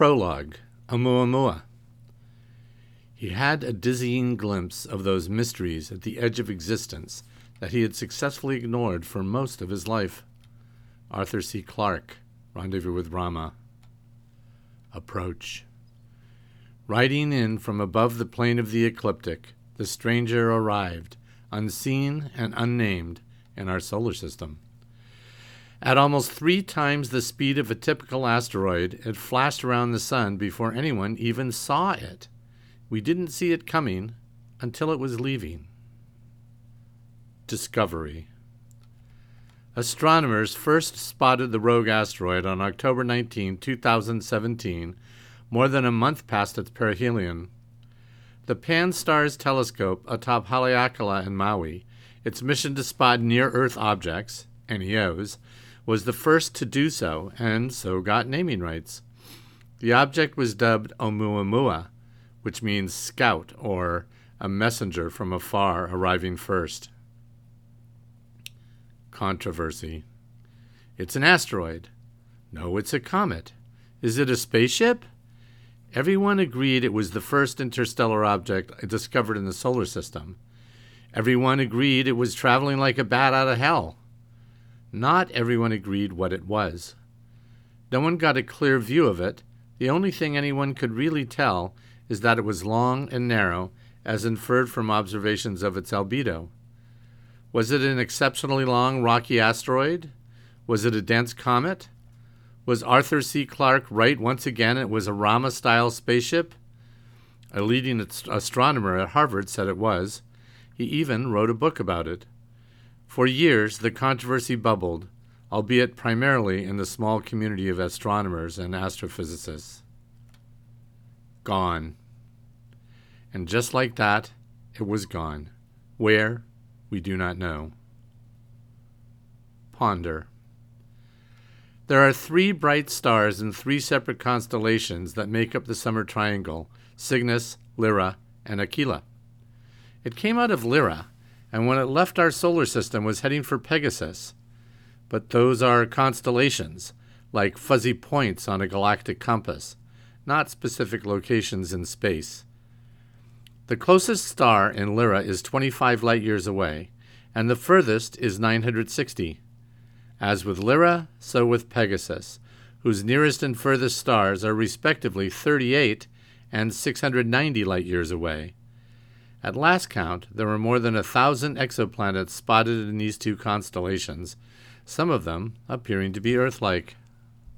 Prologue Oumuamua. He had a dizzying glimpse of those mysteries at the edge of existence that he had successfully ignored for most of his life. Arthur C. Clarke, Rendezvous with Rama. Approach. Riding in from above the plane of the ecliptic, the stranger arrived, unseen and unnamed, in our solar system. At almost three times the speed of a typical asteroid, it flashed around the sun before anyone even saw it. We didn't see it coming until it was leaving. Discovery Astronomers first spotted the rogue asteroid on October 19, 2017, more than a month past its perihelion. The Pan-STARRS telescope atop Haleakala in Maui, its mission to spot near-Earth objects, NEOs, was the first to do so and so got naming rights. The object was dubbed Oumuamua, which means scout or a messenger from afar arriving first. Controversy. It's an asteroid. No, it's a comet. Is it a spaceship? Everyone agreed it was the first interstellar object discovered in the solar system. Everyone agreed it was traveling like a bat out of hell. Not everyone agreed what it was. No one got a clear view of it. The only thing anyone could really tell is that it was long and narrow, as inferred from observations of its albedo. Was it an exceptionally long, rocky asteroid? Was it a dense comet? Was Arthur C. Clarke right once again it was a Rama style spaceship? A leading astronomer at Harvard said it was. He even wrote a book about it. For years, the controversy bubbled, albeit primarily in the small community of astronomers and astrophysicists. Gone. And just like that, it was gone. Where, we do not know. Ponder. There are three bright stars in three separate constellations that make up the summer triangle Cygnus, Lyra, and Aquila. It came out of Lyra, and when it left our solar system was heading for Pegasus. But those are constellations, like fuzzy points on a galactic compass, not specific locations in space. The closest star in Lyra is 25 light years away, and the furthest is 960. As with Lyra, so with Pegasus, whose nearest and furthest stars are respectively 38 and 690 light years away. At last count, there were more than a thousand exoplanets spotted in these two constellations, some of them appearing to be Earth like.